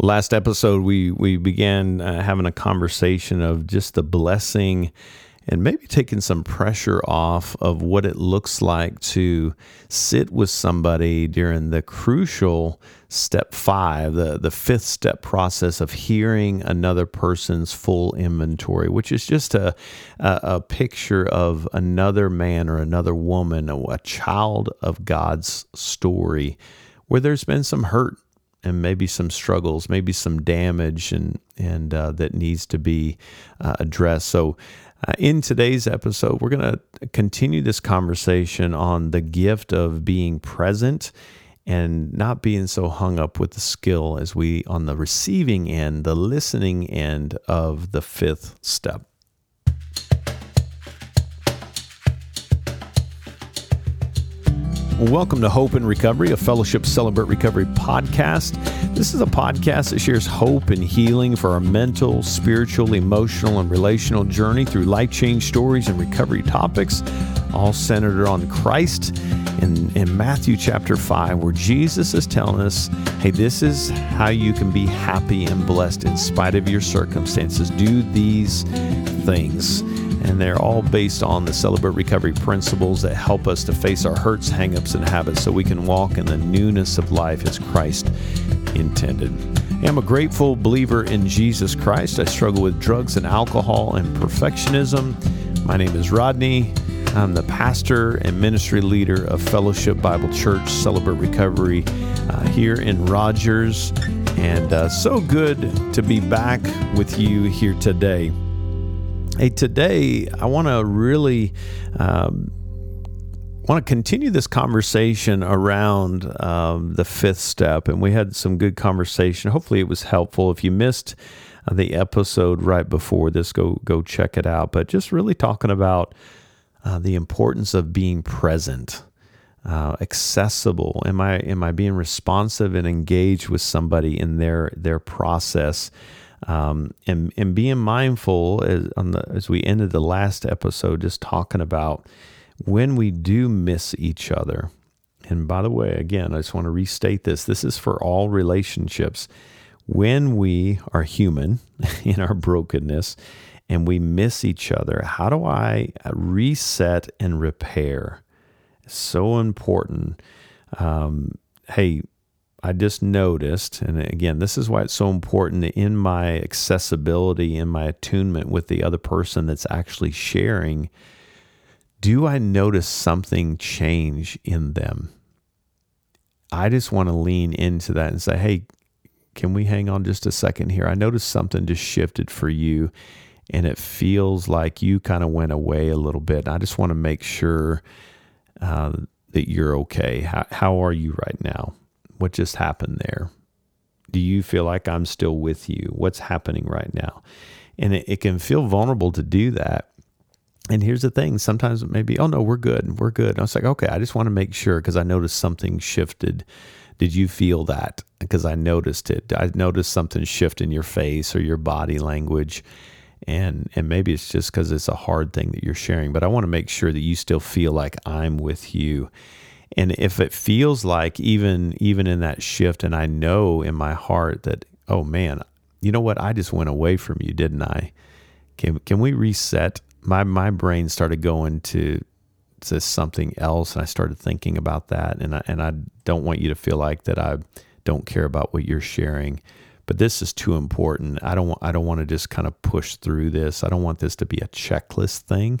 Last episode, we we began uh, having a conversation of just the blessing and maybe taking some pressure off of what it looks like to sit with somebody during the crucial step five, the, the fifth step process of hearing another person's full inventory, which is just a, a, a picture of another man or another woman, a child of God's story where there's been some hurt and maybe some struggles, maybe some damage, and and uh, that needs to be uh, addressed. So, uh, in today's episode, we're going to continue this conversation on the gift of being present and not being so hung up with the skill as we on the receiving end, the listening end of the fifth step. Welcome to Hope and Recovery, a Fellowship Celebrate Recovery podcast. This is a podcast that shares hope and healing for our mental, spiritual, emotional, and relational journey through life change stories and recovery topics, all centered on Christ. In, in Matthew chapter 5, where Jesus is telling us, hey, this is how you can be happy and blessed in spite of your circumstances. Do these things and they're all based on the Celebrate Recovery principles that help us to face our hurts, hangups, and habits so we can walk in the newness of life as Christ intended. I'm a grateful believer in Jesus Christ. I struggle with drugs and alcohol and perfectionism. My name is Rodney. I'm the pastor and ministry leader of Fellowship Bible Church Celebrate Recovery uh, here in Rogers. And uh, so good to be back with you here today. Hey, today I want to really um, want to continue this conversation around um, the fifth step, and we had some good conversation. Hopefully, it was helpful. If you missed uh, the episode right before this, go go check it out. But just really talking about uh, the importance of being present. Uh, accessible? Am I am I being responsive and engaged with somebody in their their process? Um, and and being mindful as on the as we ended the last episode, just talking about when we do miss each other. And by the way, again, I just want to restate this: this is for all relationships. When we are human in our brokenness and we miss each other, how do I reset and repair? so important. Um, hey, I just noticed, and again, this is why it's so important in my accessibility, in my attunement with the other person that's actually sharing. Do I notice something change in them? I just want to lean into that and say, hey, can we hang on just a second here? I noticed something just shifted for you, and it feels like you kind of went away a little bit. I just want to make sure uh, that you're okay. How, how are you right now? What just happened there? Do you feel like I'm still with you? What's happening right now? And it, it can feel vulnerable to do that. And here's the thing sometimes it may be, oh no, we're good. We're good. And I was like, okay, I just want to make sure because I noticed something shifted. Did you feel that? Because I noticed it. I noticed something shift in your face or your body language. And and maybe it's just because it's a hard thing that you're sharing, but I want to make sure that you still feel like I'm with you and if it feels like even even in that shift and i know in my heart that oh man you know what? I just went away from you didn't i? Can can we reset? My my brain started going to to something else and i started thinking about that and i and i don't want you to feel like that i don't care about what you're sharing. But this is too important. I don't want i don't want to just kind of push through this. I don't want this to be a checklist thing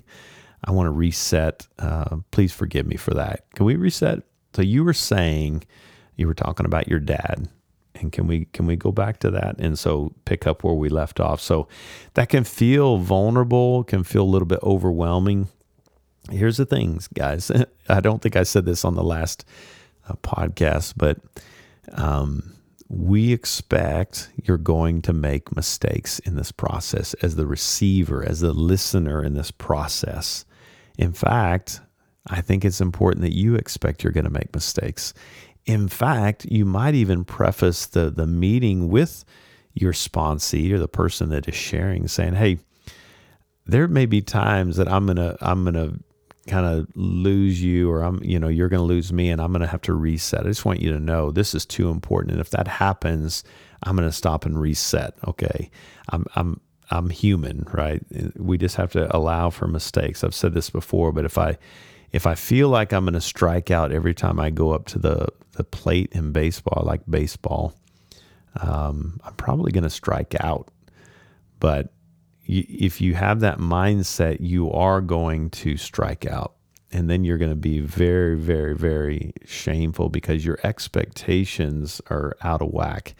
I want to reset. Uh, please forgive me for that. Can we reset? So you were saying you were talking about your dad, and can we can we go back to that and so pick up where we left off? So that can feel vulnerable, can feel a little bit overwhelming. Here's the things, guys. I don't think I said this on the last uh, podcast, but um, we expect you're going to make mistakes in this process as the receiver, as the listener in this process. In fact, I think it's important that you expect you're going to make mistakes. In fact, you might even preface the, the meeting with your sponsee or the person that is sharing, saying, Hey, there may be times that I'm gonna I'm gonna kind of lose you or I'm you know you're going to lose me and I'm going to have to reset. I just want you to know this is too important and if that happens, I'm going to stop and reset. Okay. I'm, I'm, I'm human, right? We just have to allow for mistakes. I've said this before, but if I, if I feel like I'm going to strike out every time I go up to the, the plate in baseball, like baseball, um, I'm probably going to strike out. But if you have that mindset, you are going to strike out. And then you're going to be very, very, very shameful because your expectations are out of whack.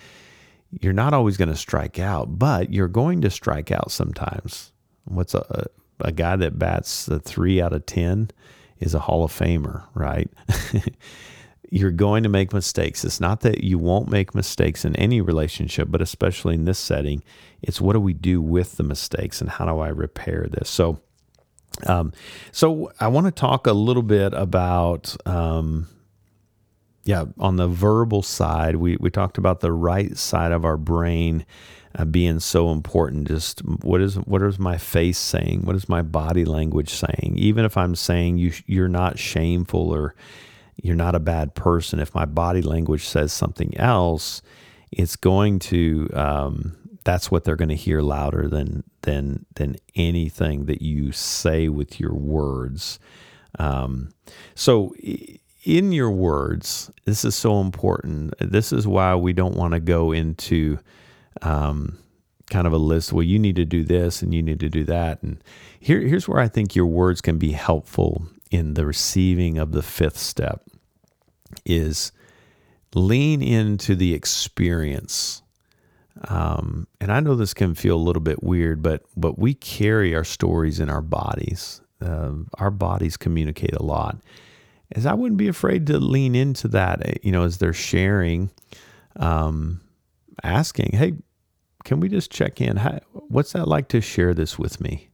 You're not always going to strike out, but you're going to strike out sometimes. What's a, a guy that bats a three out of 10 is a Hall of Famer, right? you're going to make mistakes. It's not that you won't make mistakes in any relationship, but especially in this setting, it's what do we do with the mistakes and how do I repair this? So, um, so I want to talk a little bit about, um, yeah, on the verbal side, we, we talked about the right side of our brain uh, being so important. Just what is what is my face saying? What is my body language saying? Even if I'm saying you you're not shameful or you're not a bad person. If my body language says something else, it's going to um, that's what they're going to hear louder than than than anything that you say with your words. Um, so in your words, this is so important. This is why we don't want to go into um, kind of a list. Well, you need to do this and you need to do that. And here, here's where I think your words can be helpful in the receiving of the fifth step is lean into the experience. Um, and I know this can feel a little bit weird, but but we carry our stories in our bodies. Uh, our bodies communicate a lot. As I wouldn't be afraid to lean into that, eh, you know, as they're sharing, um, asking, "Hey, can we just check in? How, what's that like to share this with me?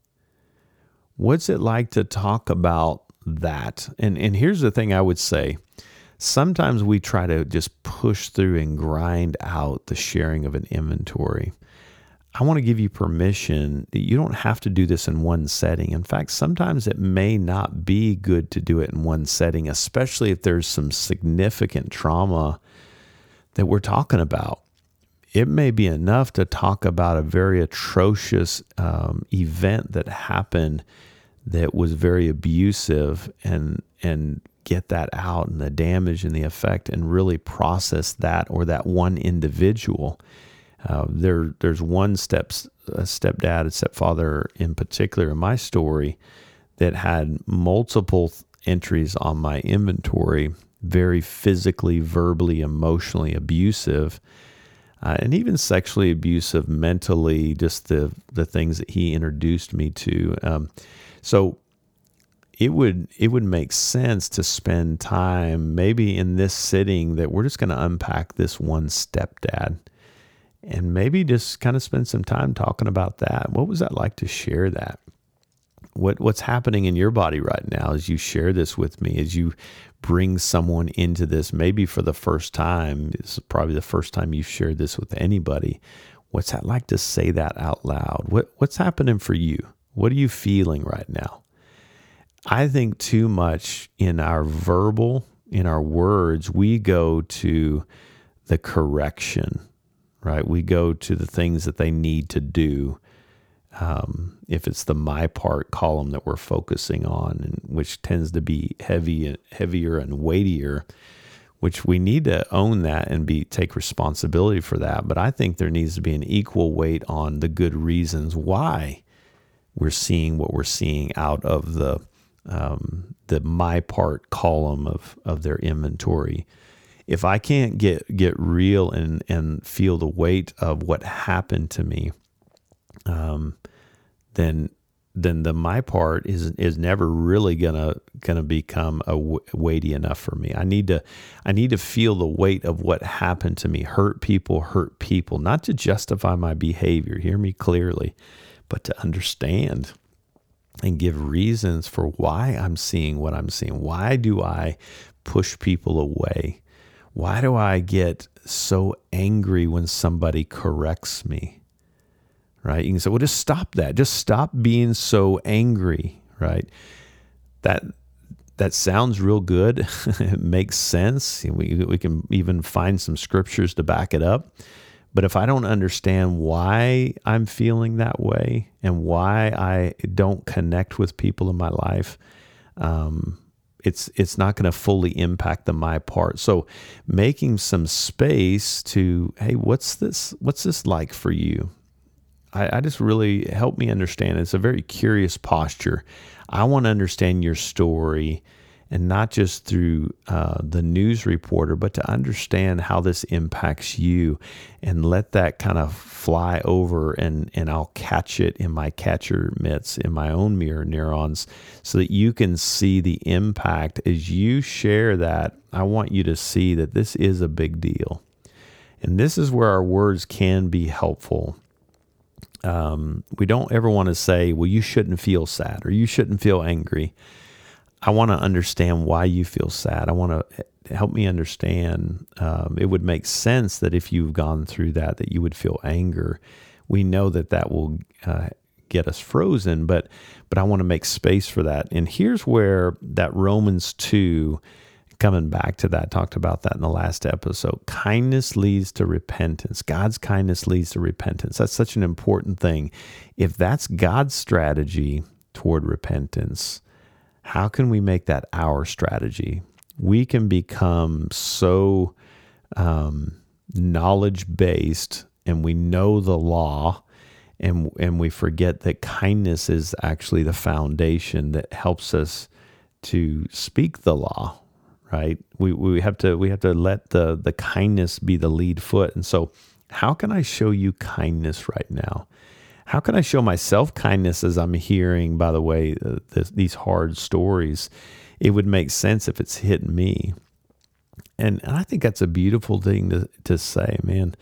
What's it like to talk about that?" And and here's the thing I would say sometimes we try to just push through and grind out the sharing of an inventory. I want to give you permission that you don't have to do this in one setting. In fact, sometimes it may not be good to do it in one setting, especially if there's some significant trauma that we're talking about. It may be enough to talk about a very atrocious um, event that happened that was very abusive and and get that out and the damage and the effect and really process that or that one individual. Uh, there, there's one steps, stepdad, a stepfather in particular in my story that had multiple th- entries on my inventory, very physically, verbally, emotionally abusive, uh, and even sexually abusive mentally, just the, the things that he introduced me to. Um, so it would it would make sense to spend time maybe in this sitting that we're just going to unpack this one stepdad and maybe just kind of spend some time talking about that. What was that like to share that? What what's happening in your body right now as you share this with me as you bring someone into this maybe for the first time this is probably the first time you've shared this with anybody. What's that like to say that out loud? What what's happening for you? What are you feeling right now I think too much in our verbal, in our words, we go to the correction, right? We go to the things that they need to do. Um, if it's the my part column that we're focusing on, and which tends to be heavy, heavier and weightier, which we need to own that and be take responsibility for that. But I think there needs to be an equal weight on the good reasons why we're seeing what we're seeing out of the um, the my part column of of their inventory. If I can't get get real and and feel the weight of what happened to me, um, then then the my part is is never really gonna gonna become a w- weighty enough for me. I need to I need to feel the weight of what happened to me. Hurt people, hurt people, not to justify my behavior. Hear me clearly, but to understand and give reasons for why I'm seeing what I'm seeing. Why do I push people away? Why do I get so angry when somebody corrects me? Right? You can say, well, just stop that. Just stop being so angry, right? That that sounds real good. it makes sense. We, we can even find some scriptures to back it up. But if I don't understand why I'm feeling that way and why I don't connect with people in my life, um, it's it's not going to fully impact the my part. So making some space to hey, what's this? What's this like for you? I, I just really help me understand. It's a very curious posture. I want to understand your story and not just through uh, the news reporter, but to understand how this impacts you and let that kind of fly over and, and I'll catch it in my catcher mitts, in my own mirror neurons, so that you can see the impact as you share that. I want you to see that this is a big deal. And this is where our words can be helpful. Um, we don't ever want to say, well, you shouldn't feel sad or you shouldn't feel angry I want to understand why you feel sad. I want to help me understand. Um, it would make sense that if you've gone through that, that you would feel anger. We know that that will uh, get us frozen, but but I want to make space for that. And here's where that Romans two, coming back to that, talked about that in the last episode. Kindness leads to repentance. God's kindness leads to repentance. That's such an important thing. If that's God's strategy toward repentance how can we make that our strategy? We can become so um, knowledge based and we know the law and and we forget that kindness is actually the foundation that helps us to speak the law right? We we have to we have to let the the kindness be the lead foot. And so how can i show you kindness right now how can I show myself kindness as I'm hearing, by the way, uh, this, these hard stories? It would make sense if it's hitting me. And, and I think that's a beautiful thing to, to say, man.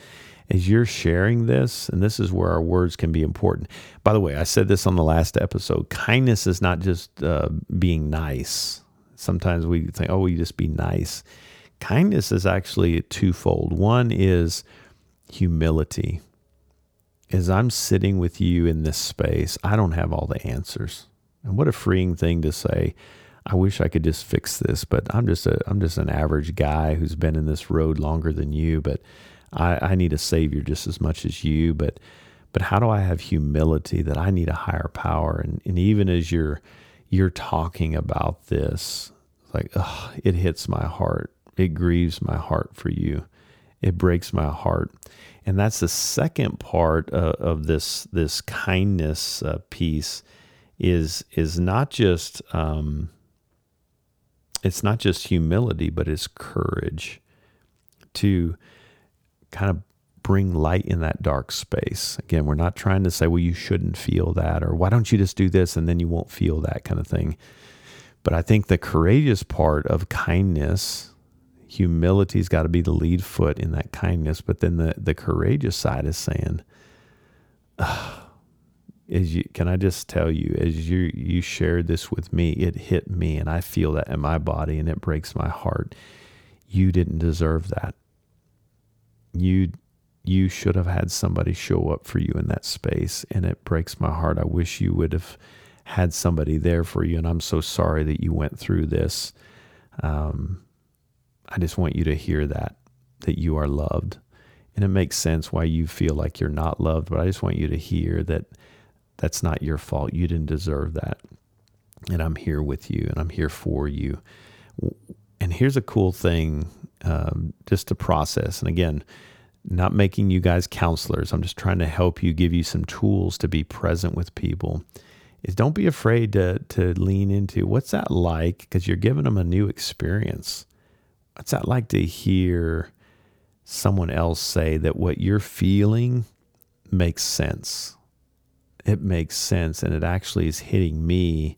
As you're sharing this, and this is where our words can be important. By the way, I said this on the last episode kindness is not just uh, being nice. Sometimes we think, oh, we just be nice. Kindness is actually twofold. One is humility as I'm sitting with you in this space, I don't have all the answers. And what a freeing thing to say, I wish I could just fix this, but I'm just a I'm just an average guy who's been in this road longer than you, but I, I need a savior just as much as you. But but how do I have humility that I need a higher power? And and even as you're you're talking about this, like ugh, it hits my heart. It grieves my heart for you. It breaks my heart and that's the second part of, of this this kindness uh, piece is is not just um, it's not just humility, but it's courage to kind of bring light in that dark space. Again, we're not trying to say, well, you shouldn't feel that, or why don't you just do this and then you won't feel that kind of thing. But I think the courageous part of kindness humility's got to be the lead foot in that kindness. But then the, the courageous side is saying, as you, can I just tell you, as you, you shared this with me, it hit me and I feel that in my body and it breaks my heart. You didn't deserve that. You, you should have had somebody show up for you in that space and it breaks my heart. I wish you would have had somebody there for you. And I'm so sorry that you went through this. Um, I just want you to hear that, that you are loved. And it makes sense why you feel like you're not loved, but I just want you to hear that that's not your fault. You didn't deserve that. And I'm here with you and I'm here for you. And here's a cool thing um, just to process. And again, not making you guys counselors. I'm just trying to help you, give you some tools to be present with people. Is don't be afraid to to lean into what's that like because you're giving them a new experience what's that like to hear someone else say that what you're feeling makes sense? It makes sense, and it actually is hitting me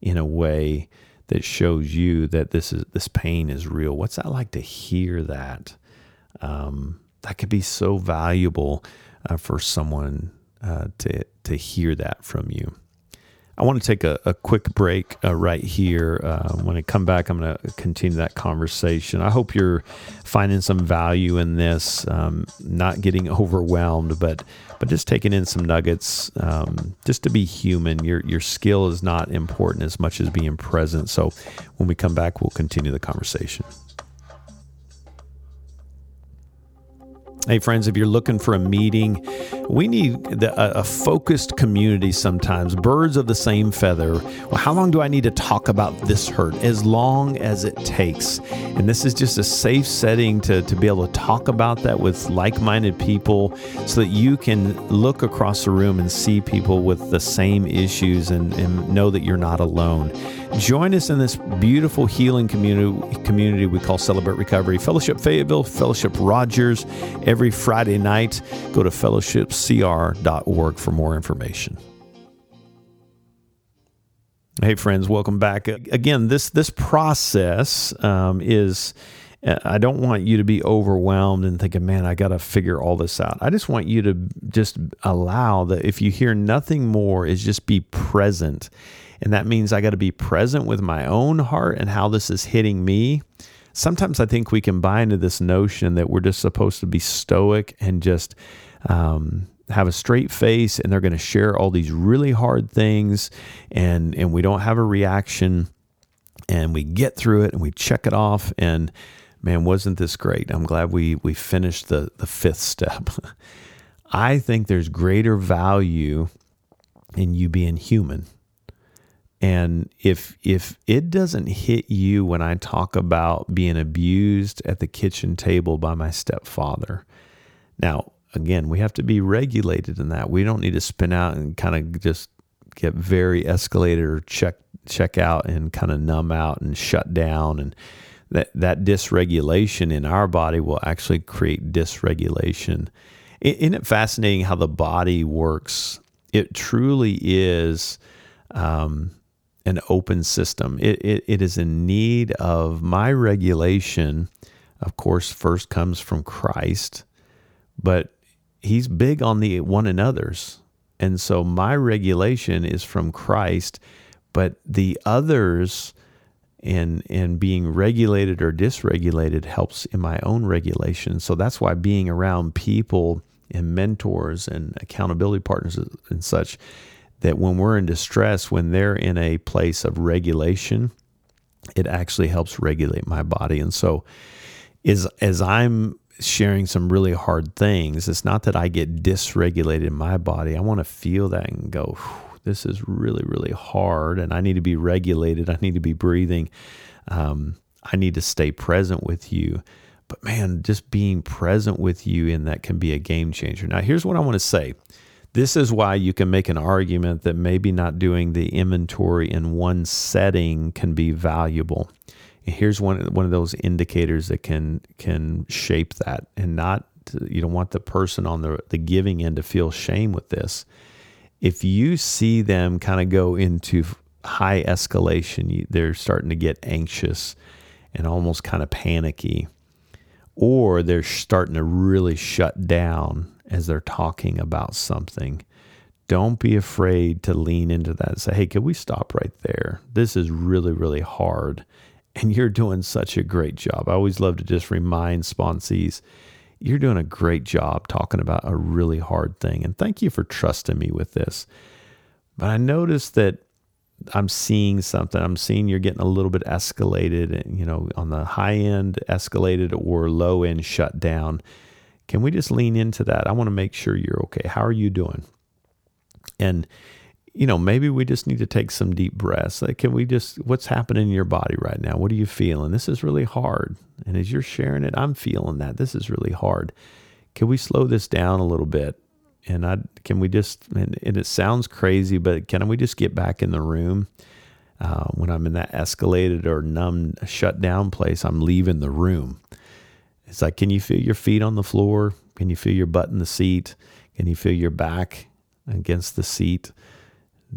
in a way that shows you that this is this pain is real. What's that like to hear that? Um, that could be so valuable uh, for someone uh, to to hear that from you. I want to take a, a quick break uh, right here. Uh, when I come back, I'm going to continue that conversation. I hope you're finding some value in this, um, not getting overwhelmed, but but just taking in some nuggets, um, just to be human. Your your skill is not important as much as being present. So when we come back, we'll continue the conversation. Hey, friends, if you're looking for a meeting, we need the, a, a, focused community sometimes. Birds of the same feather. Well, how long do I need to talk about this hurt? As long as it takes. And this is just a safe setting to, to be able to talk about that with like minded people so that you can look across the room and see people with the same issues and, and know that you're not alone. Join us in this beautiful healing community, community we call Celebrate Recovery. Fellowship Fayetteville, Fellowship Rogers, every Friday night. Go to fellowshipcr.org for more information. Hey, friends, welcome back. Again, this this process um, is. Uh, I don't want you to be overwhelmed and thinking, man, I got to figure all this out. I just want you to just allow that if you hear nothing more, is just be present and that means I got to be present with my own heart and how this is hitting me. Sometimes I think we can buy into this notion that we're just supposed to be stoic and just um, have a straight face and they're going to share all these really hard things and, and we don't have a reaction and we get through it and we check it off and man wasn't this great? I'm glad we we finished the the fifth step. I think there's greater value in you being human and if if it doesn't hit you when I talk about being abused at the kitchen table by my stepfather, now again, we have to be regulated in that. We don't need to spin out and kind of just get very escalated or check check out and kind of numb out and shut down and that that dysregulation in our body will actually create dysregulation. Isn't it fascinating how the body works? It truly is um, an open system. It, it, it is in need of my regulation. Of course, first comes from Christ, but he's big on the one another's. And so my regulation is from Christ, but the others and in being regulated or dysregulated helps in my own regulation. So that's why being around people and mentors and accountability partners and such that when we're in distress, when they're in a place of regulation, it actually helps regulate my body. And so, is as I'm sharing some really hard things, it's not that I get dysregulated in my body. I want to feel that and go, this is really, really hard, and I need to be regulated. I need to be breathing. Um, I need to stay present with you. But man, just being present with you in that can be a game changer. Now, here's what I want to say this is why you can make an argument that maybe not doing the inventory in one setting can be valuable. And here's one one of those indicators that can can shape that and not you don't want the person on the the giving end to feel shame with this. If you see them kind of go into high escalation, they're starting to get anxious and almost kind of panicky, or they're starting to really shut down as they're talking about something. Don't be afraid to lean into that and say, hey, can we stop right there? This is really, really hard. And you're doing such a great job. I always love to just remind sponsees, you're doing a great job talking about a really hard thing. And thank you for trusting me with this. But I noticed that I'm seeing something. I'm seeing you're getting a little bit escalated, you know, on the high end escalated or low end shut down. Can we just lean into that? I want to make sure you're okay. How are you doing? And you know, maybe we just need to take some deep breaths. Like, can we just, what's happening in your body right now? What are you feeling? This is really hard. And as you're sharing it, I'm feeling that. This is really hard. Can we slow this down a little bit? And I, can we just, and, and it sounds crazy, but can we just get back in the room? Uh, when I'm in that escalated or numb, shut down place, I'm leaving the room. It's like, can you feel your feet on the floor? Can you feel your butt in the seat? Can you feel your back against the seat?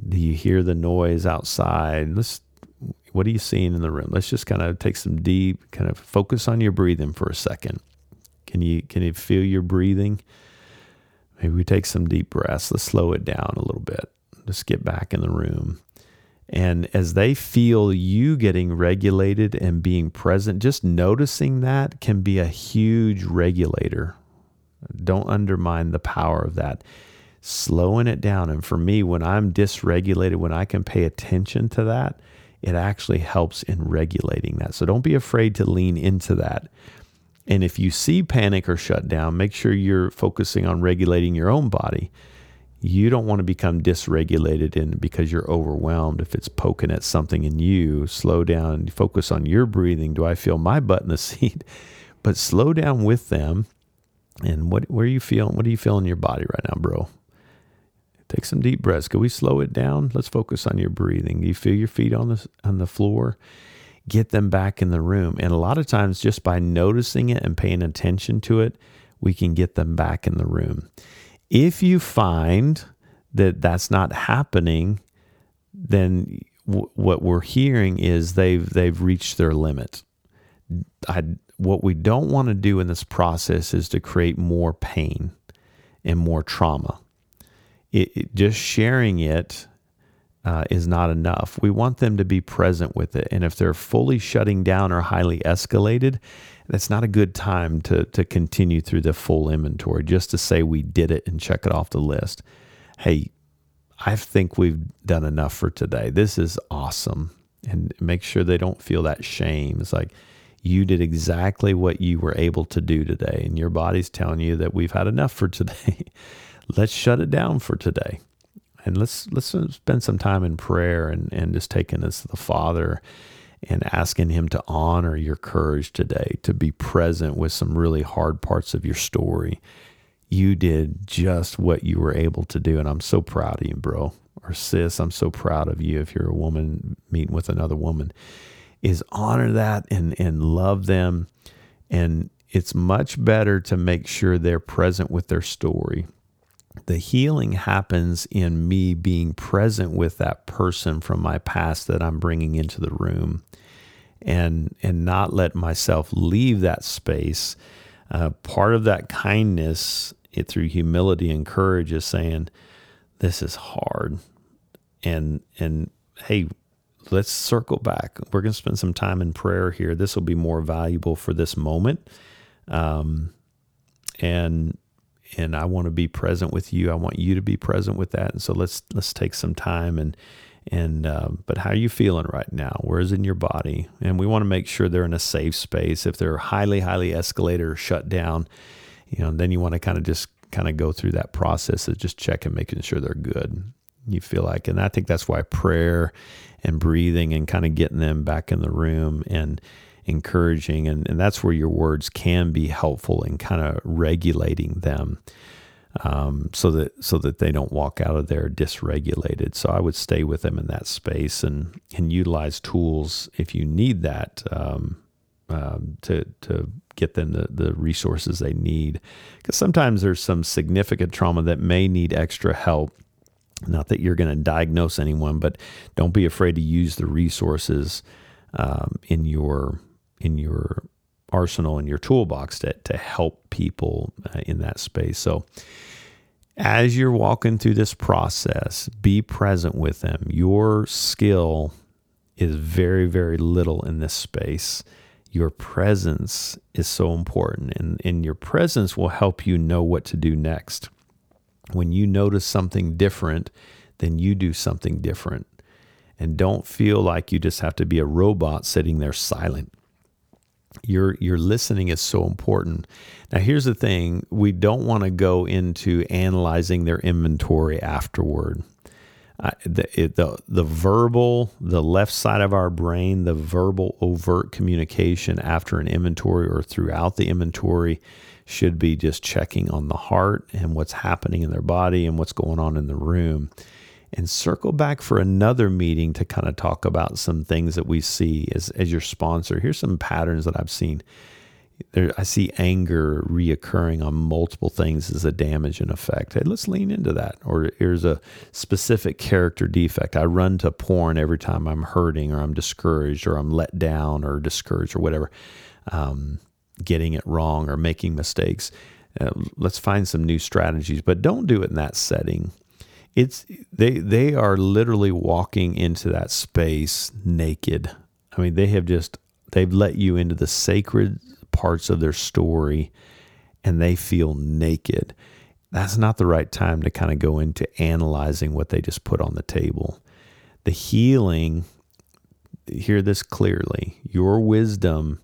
Do you hear the noise outside? Let's, what are you seeing in the room? Let's just kind of take some deep, kind of focus on your breathing for a second. Can you can you feel your breathing? Maybe we take some deep breaths. Let's slow it down a little bit. Just get back in the room. And as they feel you getting regulated and being present, just noticing that can be a huge regulator. Don't undermine the power of that. Slowing it down. And for me, when I'm dysregulated, when I can pay attention to that, it actually helps in regulating that. So don't be afraid to lean into that. And if you see panic or shutdown, make sure you're focusing on regulating your own body. You don't want to become dysregulated in because you're overwhelmed. If it's poking at something in you, slow down, focus on your breathing. Do I feel my butt in the seat? But slow down with them. And what where are you feeling? What do you feel in your body right now, bro? Take some deep breaths. Can we slow it down? Let's focus on your breathing. Do you feel your feet on the on the floor? Get them back in the room. And a lot of times just by noticing it and paying attention to it, we can get them back in the room. If you find that that's not happening, then w- what we're hearing is they've they've reached their limit. I, what we don't want to do in this process is to create more pain and more trauma it, it, just sharing it uh, is not enough. We want them to be present with it. And if they're fully shutting down or highly escalated, that's not a good time to, to continue through the full inventory just to say we did it and check it off the list. Hey, I think we've done enough for today. This is awesome. And make sure they don't feel that shame. It's like you did exactly what you were able to do today, and your body's telling you that we've had enough for today. let's shut it down for today. And let's let's spend some time in prayer and, and just taking this to the Father and asking him to honor your courage today, to be present with some really hard parts of your story. You did just what you were able to do. And I'm so proud of you, bro. Or sis, I'm so proud of you if you're a woman meeting with another woman. Is honor that and, and love them. And it's much better to make sure they're present with their story the healing happens in me being present with that person from my past that I'm bringing into the room and and not let myself leave that space. Uh, part of that kindness it, through humility and courage is saying this is hard. And and hey let's circle back. We're going to spend some time in prayer here. This will be more valuable for this moment. Um, and and I want to be present with you. I want you to be present with that. And so let's let's take some time and and uh, but how are you feeling right now? Where is in your body? And we want to make sure they're in a safe space. If they're highly highly escalated or shut down, you know, then you want to kind of just kind of go through that process of just checking, making sure they're good. You feel like, and I think that's why prayer and breathing and kind of getting them back in the room and encouraging, and, and that's where your words can be helpful in kind of regulating them. Um, so that so that they don't walk out of there dysregulated. So I would stay with them in that space and and utilize tools if you need that um, um, to to get them the, the resources they need. Because sometimes there's some significant trauma that may need extra help. Not that you're going to diagnose anyone, but don't be afraid to use the resources um, in your in your arsenal in your toolbox to, to help people uh, in that space. So, as you're walking through this process, be present with them. Your skill is very, very little in this space. Your presence is so important, and, and your presence will help you know what to do next. When you notice something different, then you do something different. And don't feel like you just have to be a robot sitting there silent your your listening is so important. Now here's the thing, we don't want to go into analyzing their inventory afterward. Uh, the, it, the the verbal, the left side of our brain, the verbal overt communication after an inventory or throughout the inventory should be just checking on the heart and what's happening in their body and what's going on in the room and circle back for another meeting to kind of talk about some things that we see as, as your sponsor. Here's some patterns that I've seen. There, I see anger reoccurring on multiple things as a damage and effect. Hey, let's lean into that. Or here's a specific character defect. I run to porn every time I'm hurting or I'm discouraged or I'm let down or discouraged or whatever, um, getting it wrong or making mistakes. Uh, let's find some new strategies, but don't do it in that setting it's they they are literally walking into that space naked. I mean, they have just they've let you into the sacred parts of their story and they feel naked. That's not the right time to kind of go into analyzing what they just put on the table. The healing, hear this clearly, your wisdom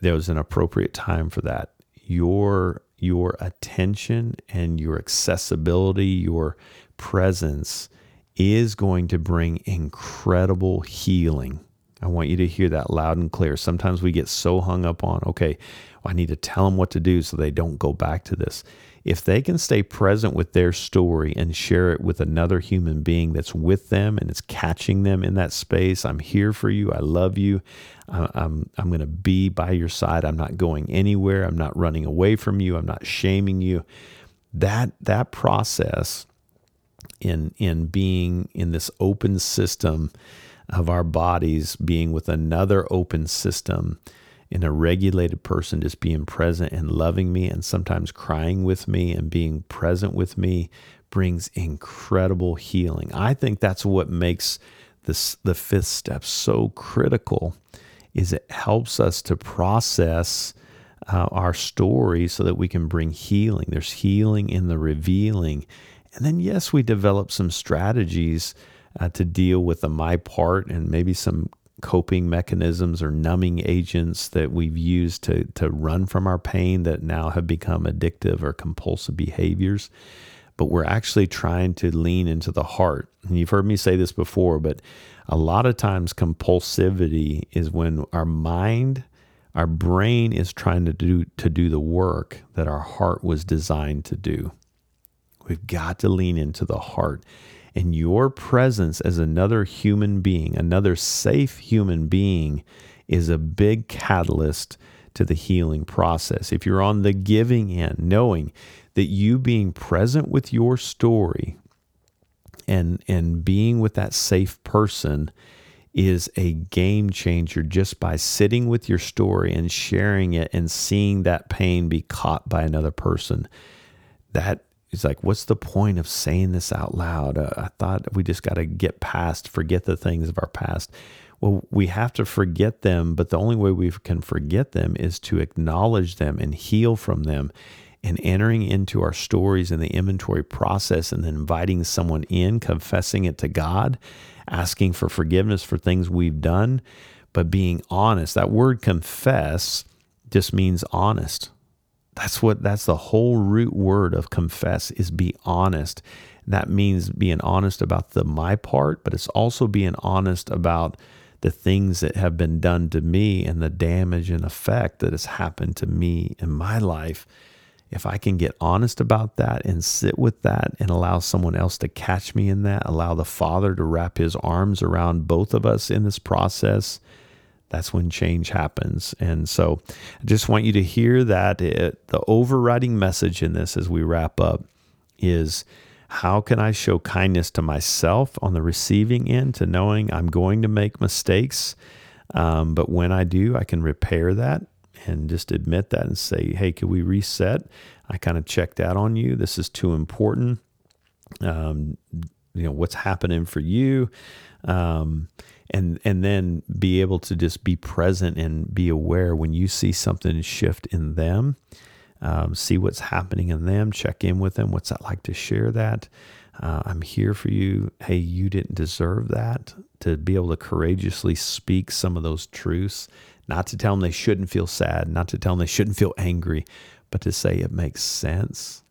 there was an appropriate time for that. Your your attention and your accessibility, your presence is going to bring incredible healing. I want you to hear that loud and clear. Sometimes we get so hung up on, okay, well, I need to tell them what to do so they don't go back to this. If they can stay present with their story and share it with another human being that's with them and it's catching them in that space, I'm here for you. I love you. I'm, I'm going to be by your side. I'm not going anywhere. I'm not running away from you. I'm not shaming you. That, that process in in being in this open system of our bodies being with another open system in a regulated person just being present and loving me and sometimes crying with me and being present with me brings incredible healing. I think that's what makes this the fifth step so critical is it helps us to process uh, our story so that we can bring healing. There's healing in the revealing and then, yes, we develop some strategies uh, to deal with the my part and maybe some coping mechanisms or numbing agents that we've used to, to run from our pain that now have become addictive or compulsive behaviors. But we're actually trying to lean into the heart. And you've heard me say this before, but a lot of times compulsivity is when our mind, our brain is trying to do to do the work that our heart was designed to do. We've got to lean into the heart. And your presence as another human being, another safe human being, is a big catalyst to the healing process. If you're on the giving end, knowing that you being present with your story and, and being with that safe person is a game changer just by sitting with your story and sharing it and seeing that pain be caught by another person. That he's like, what's the point of saying this out loud? Uh, I thought we just got to get past, forget the things of our past. Well, we have to forget them, but the only way we can forget them is to acknowledge them and heal from them and entering into our stories and the inventory process and then inviting someone in, confessing it to God, asking for forgiveness for things we've done, but being honest. That word confess just means honest. That's what that's the whole root word of confess is be honest. That means being honest about the my part, but it's also being honest about the things that have been done to me and the damage and effect that has happened to me in my life. If I can get honest about that and sit with that and allow someone else to catch me in that, allow the Father to wrap his arms around both of us in this process, that's when change happens. And so I just want you to hear that it, the overriding message in this as we wrap up is how can I show kindness to myself on the receiving end to knowing I'm going to make mistakes? Um, but when I do, I can repair that and just admit that and say, hey, can we reset? I kind of checked out on you. This is too important. Um, you know, what's happening for you? Um, and and then be able to just be present and be aware when you see something shift in them um, see what's happening in them check in with them. What's that like to share that? Uh, i'm here for you. Hey you didn't deserve that. To be able to courageously speak some of those truths not to tell them they shouldn't feel sad not to tell them they shouldn't feel angry but to say it makes sense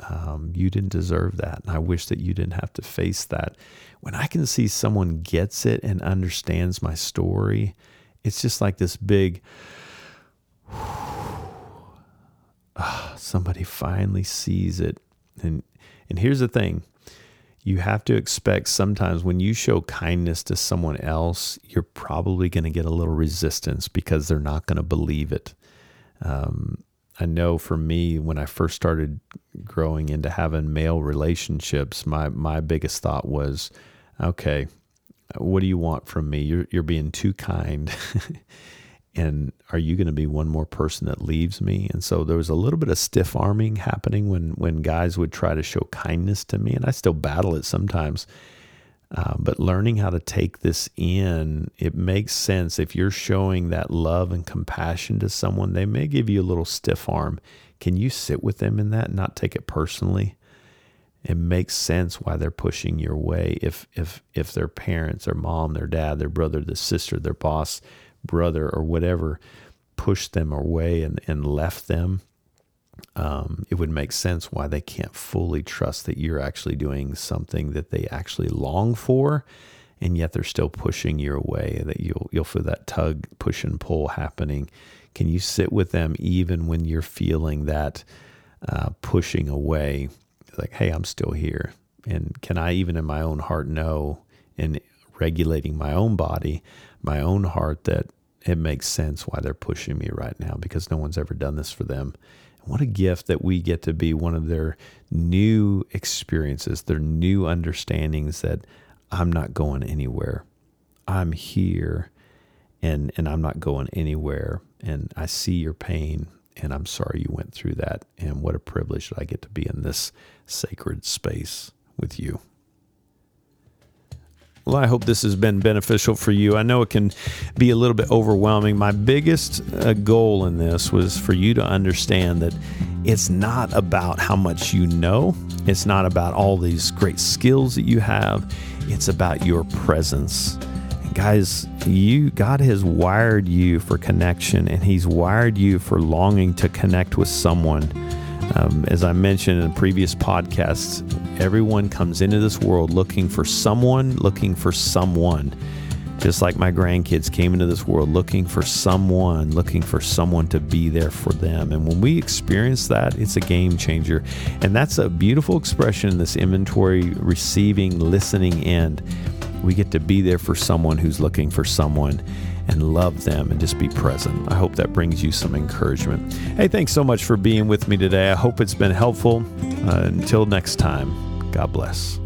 um, you didn't deserve that. And I wish that you didn't have to face that. When I can see someone gets it and understands my story, it's just like this big, uh, somebody finally sees it. And, and here's the thing you have to expect sometimes when you show kindness to someone else, you're probably going to get a little resistance because they're not going to believe it. Um, I know for me, when I first started growing into having male relationships, my my biggest thought was, okay, what do you want from me? You're you're being too kind. and are you going to be one more person that leaves me? And so there was a little bit of stiff arming happening when when guys would try to show kindness to me, and I still battle it sometimes. Uh, but learning how to take this in, it makes sense. If you're showing that love and compassion to someone, they may give you a little stiff arm. Can you sit with them in that and not take it personally? It makes sense why they're pushing your way. If if if their parents, their mom, their dad, their brother, their sister, their boss, brother, or whatever, pushed them away and, and left them, um, it would make sense why they can't fully trust that you're actually doing something that they actually long for, and yet they're still pushing you away. That you'll you'll feel that tug, push and pull happening. Can you sit with them even when you're feeling that uh, pushing away? Like, hey, I'm still here, and can I even in my own heart know in regulating my own body, my own heart that it makes sense why they're pushing me right now because no one's ever done this for them what a gift that we get to be one of their new experiences, their new understandings that I'm not going anywhere. I'm here and and I'm not going anywhere and I see your pain and I'm sorry you went through that and what a privilege that I get to be in this sacred space with you. Well, I hope this has been beneficial for you. I know it can be a little bit overwhelming. My biggest uh, goal in this was for you to understand that it's not about how much you know, it's not about all these great skills that you have, it's about your presence. Guys, you God has wired you for connection and he's wired you for longing to connect with someone um, as I mentioned in previous podcasts, everyone comes into this world looking for someone, looking for someone. Just like my grandkids came into this world looking for someone, looking for someone to be there for them. And when we experience that, it's a game changer. And that's a beautiful expression in this inventory receiving, listening end. We get to be there for someone who's looking for someone and love them and just be present. I hope that brings you some encouragement. Hey, thanks so much for being with me today. I hope it's been helpful. Uh, until next time, God bless.